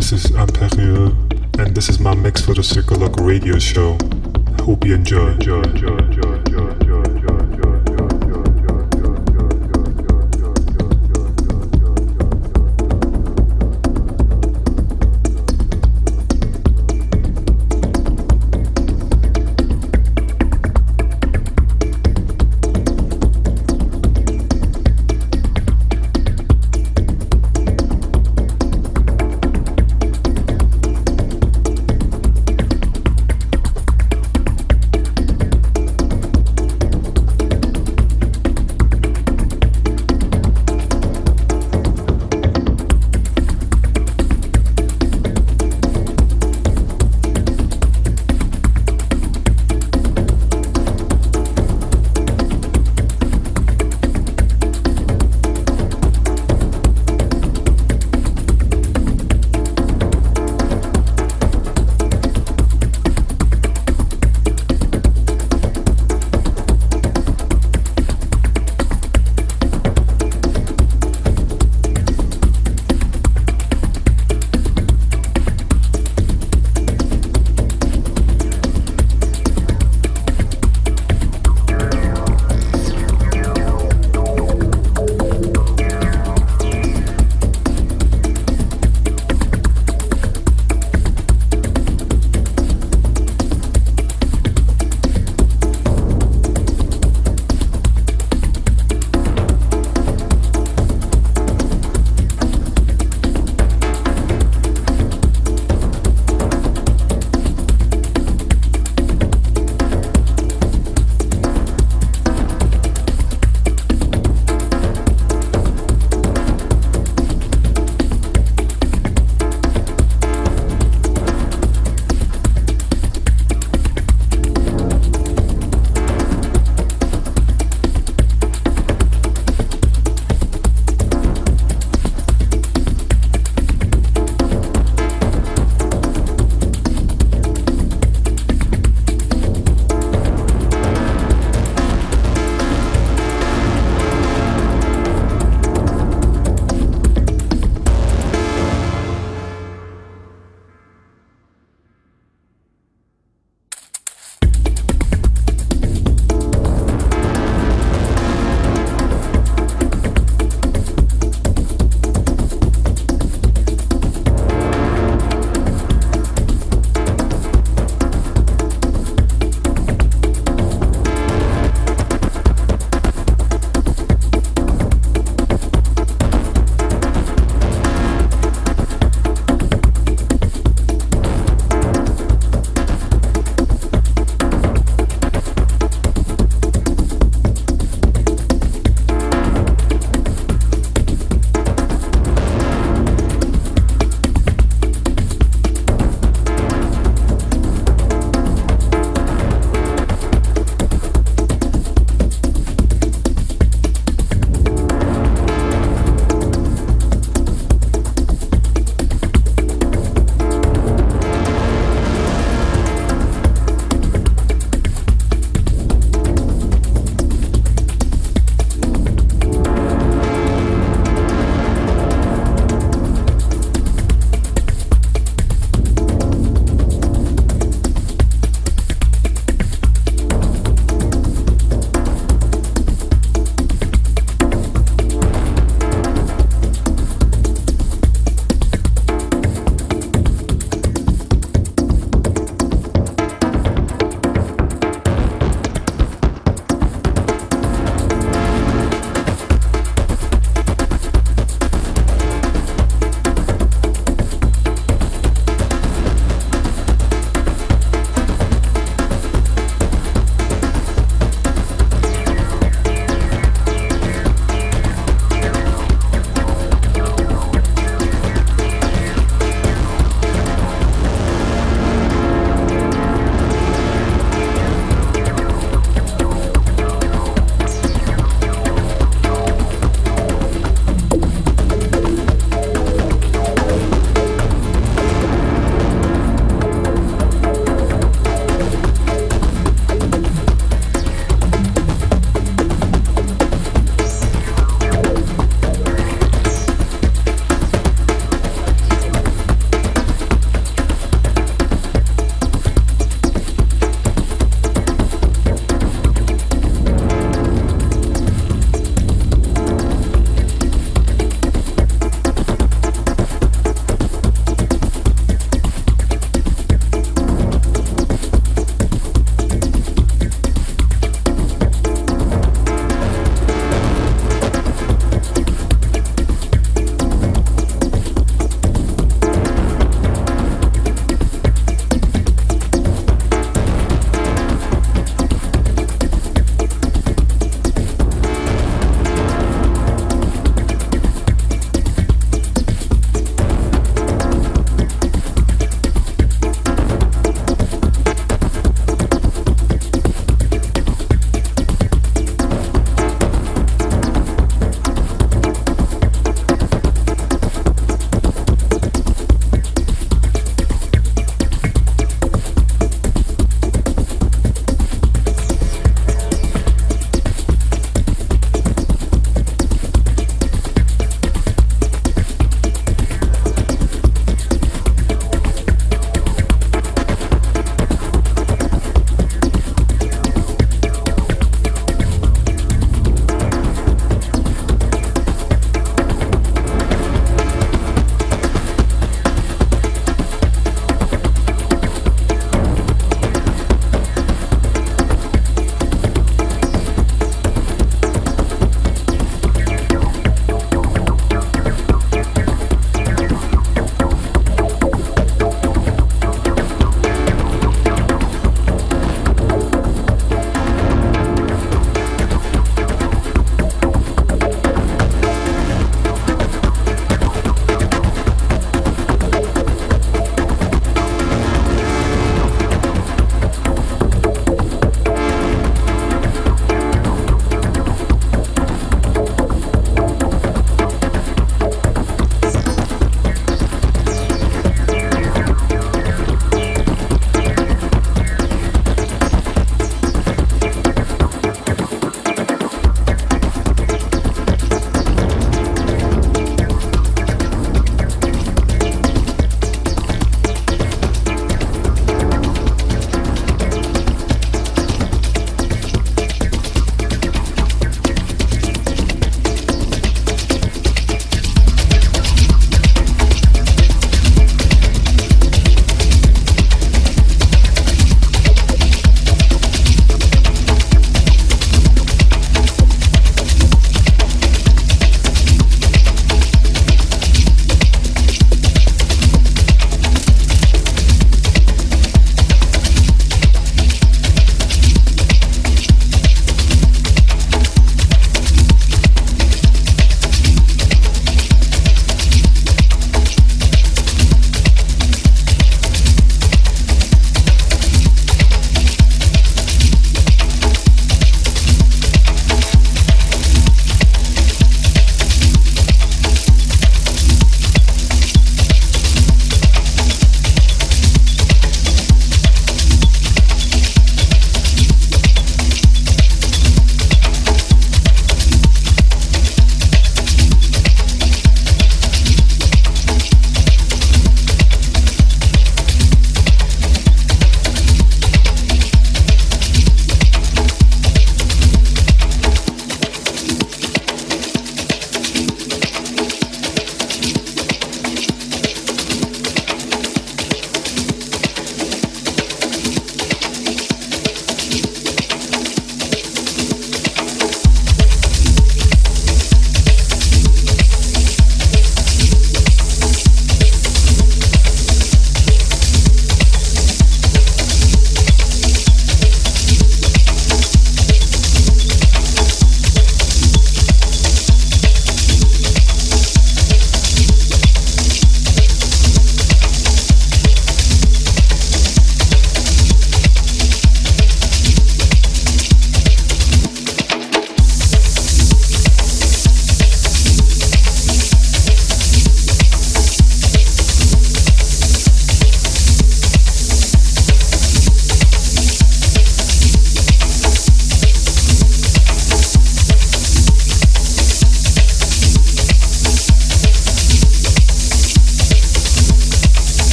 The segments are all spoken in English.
This is Impérieux, and this is my mix for the Circoloco radio show. Hope you enjoy. enjoy, enjoy, enjoy,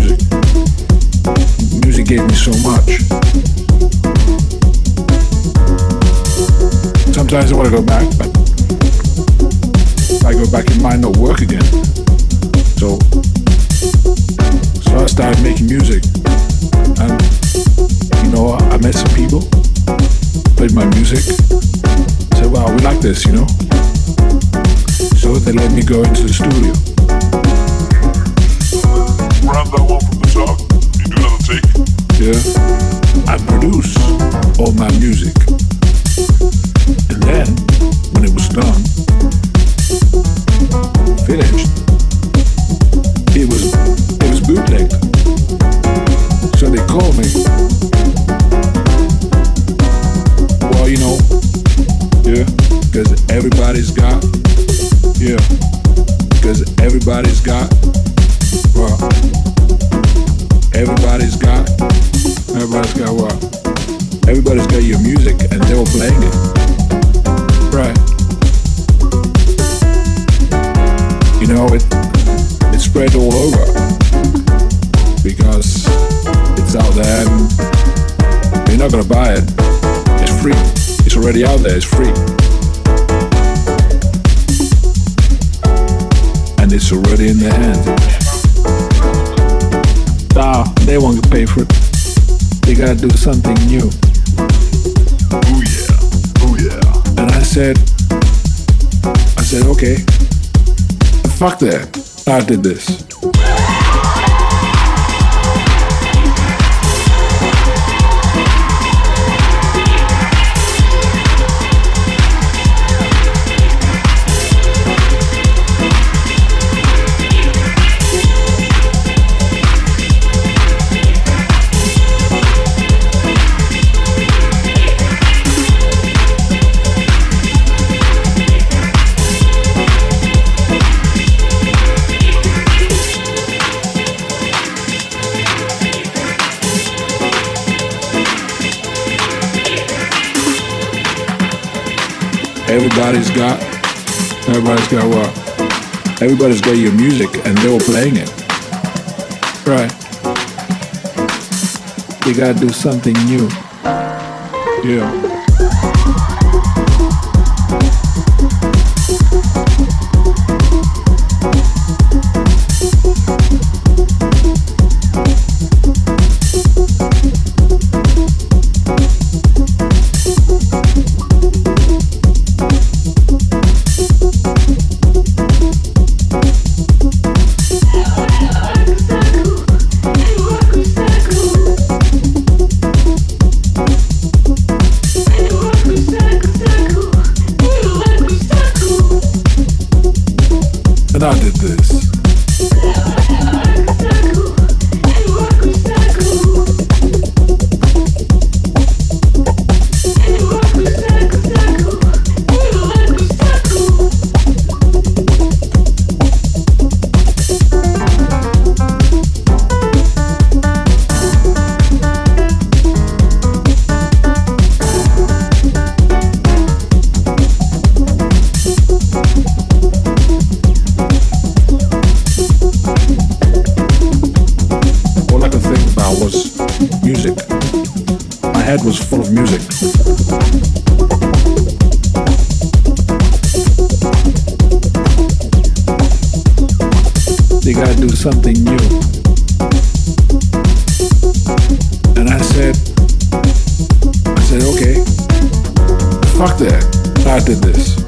enjoy. gave me so much. Sometimes I want to go back, but I go back, it might not work again. So, so I started making music, and you know, I met some people, played my music, said, "Wow, we like this," you know. So they let me go into the studio. Yeah. I produce all my music. And then, when it was done, gotta do something new. Oh yeah. Oh yeah. And I said, I said, okay, fuck that. I did this. Everybody's got your music and they were playing it. Right. You gotta do something new. Yeah. Music. My head was full of music. They gotta do something new. And I said, I said, okay, fuck that. I did this.